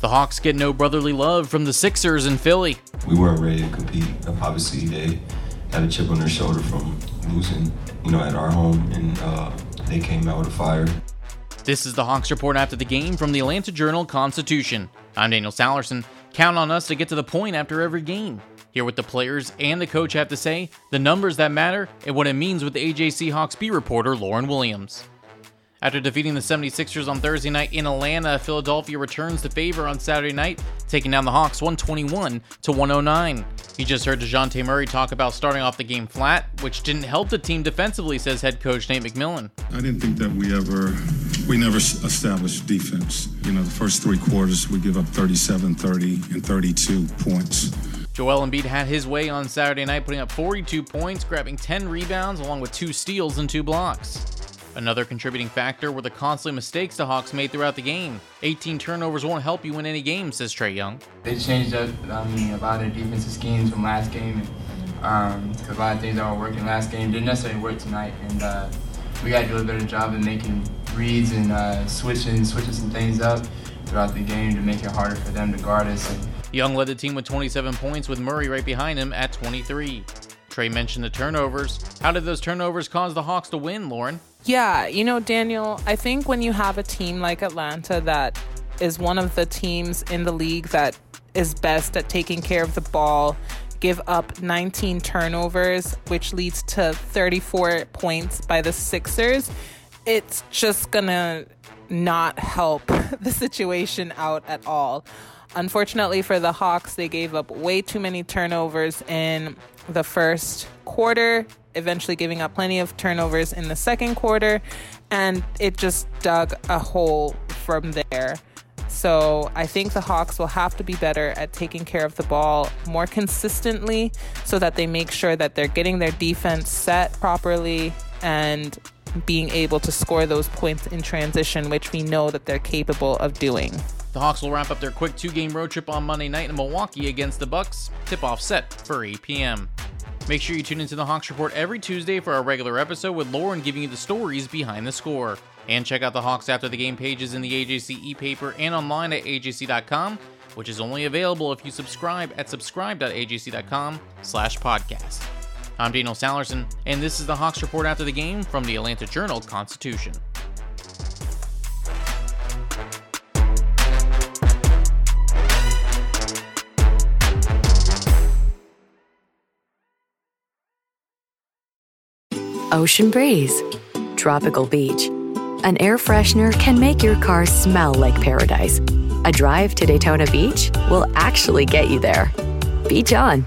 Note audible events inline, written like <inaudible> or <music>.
The Hawks get no brotherly love from the Sixers in Philly. We weren't ready to compete. Obviously, they had a chip on their shoulder from losing, you know, at our home, and uh, they came out with a fire. This is the Hawks report after the game from the Atlanta Journal Constitution. I'm Daniel Sallerson. Count on us to get to the point after every game. Hear what the players and the coach have to say, the numbers that matter, and what it means with the AJC Hawks beat reporter Lauren Williams. After defeating the 76ers on Thursday night in Atlanta, Philadelphia returns to favor on Saturday night, taking down the Hawks 121 to 109. You just heard DeJounte Murray talk about starting off the game flat, which didn't help the team defensively, says head coach Nate McMillan. I didn't think that we ever we never established defense. You know, the first three quarters we give up 37, 30, and 32 points. Joel Embiid had his way on Saturday night, putting up 42 points, grabbing 10 rebounds, along with two steals and two blocks. Another contributing factor were the costly mistakes the Hawks made throughout the game. 18 turnovers won't help you win any game, says Trae Young. They changed up, I mean, a lot of their defensive schemes from last game. And, um, a lot of things that were working last game didn't necessarily work tonight. And uh, we got to do a better job of making reads and uh, switching, switching some things up throughout the game to make it harder for them to guard us. And, Young led the team with 27 points, with Murray right behind him at 23. Trey mentioned the turnovers. How did those turnovers cause the Hawks to win, Lauren? Yeah, you know, Daniel, I think when you have a team like Atlanta that is one of the teams in the league that is best at taking care of the ball, give up 19 turnovers, which leads to 34 points by the Sixers, it's just gonna not help <laughs> the situation out at all. Unfortunately for the Hawks, they gave up way too many turnovers in the first quarter, eventually giving up plenty of turnovers in the second quarter, and it just dug a hole from there. So I think the Hawks will have to be better at taking care of the ball more consistently so that they make sure that they're getting their defense set properly and being able to score those points in transition, which we know that they're capable of doing. The Hawks will wrap up their quick two-game road trip on Monday night in Milwaukee against the Bucks. Tip-off set for 8 p.m. Make sure you tune into the Hawks Report every Tuesday for our regular episode with Lauren giving you the stories behind the score. And check out the Hawks after the game pages in the AJC e-paper and online at ajc.com, which is only available if you subscribe at subscribe.ajc.com slash podcast. I'm Daniel Sallerson, and this is the Hawks Report after the game from the Atlanta Journal-Constitution. Ocean breeze, tropical beach. An air freshener can make your car smell like paradise. A drive to Daytona Beach will actually get you there. Beach on.